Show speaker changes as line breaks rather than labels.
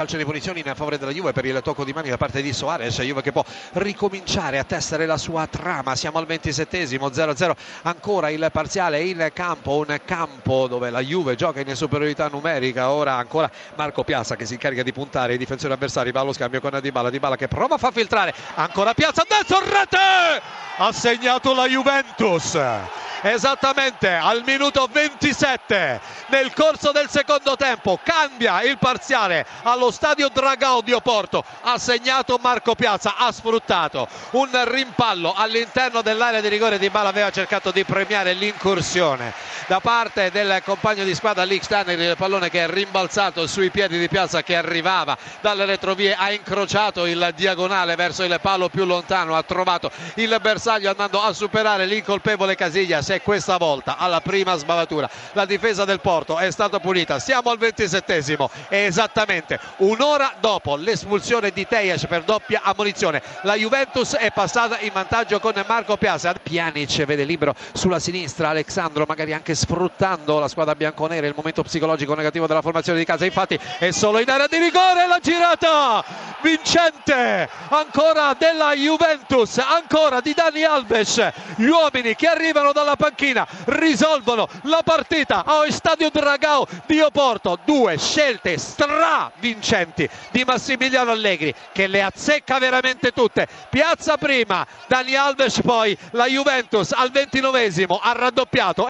Calcio di punizioni in favore della Juve per il tocco di mani da parte di Soares, Juve che può ricominciare a tessere la sua trama, siamo al 27esimo, 0-0 ancora il parziale in campo, un campo dove la Juve gioca in superiorità numerica, ora ancora Marco Piazza che si incarica di puntare i difensori avversari, va allo scambio con Dybala, Dybala che prova a far filtrare, ancora Piazza, dentro rete! Ha segnato la Juventus! esattamente al minuto 27 nel corso del secondo tempo. Cambia il parziale allo stadio Dragao di Oporto. Ha segnato Marco Piazza ha sfruttato. Un rimpallo all'interno dell'area di rigore di Bala aveva cercato di premiare l'incursione. Da parte del compagno di squadra Lick Stanley il pallone che è rimbalzato sui piedi di Piazza che arrivava dalle retrovie ha incrociato il diagonale verso il palo più lontano. Ha trovato il bersaglio andando a superare l'incolpevole Casiglia. Se questa volta alla prima sbavatura la difesa del Porto è stata punita siamo al 27esimo e esattamente un'ora dopo l'espulsione di Tejas per doppia ammonizione. La Juventus è passata in vantaggio con Marco Piazza. Pjanic vede libero sulla sinistra Alexandro magari anche sfruttando la squadra bianconera il momento psicologico negativo della formazione di casa. Infatti è solo in area di rigore la girata vincente ancora della Juventus ancora di Dani Alves. Gli uomini che arrivano dalla panchina risolvono la partita a Stadio Dragao di Oporto due scelte stravincenti di Massimiliano Allegri che le azzecca veramente tutte. Piazza prima Dani Alves poi la Juventus al ventinovesimo ha raddoppiato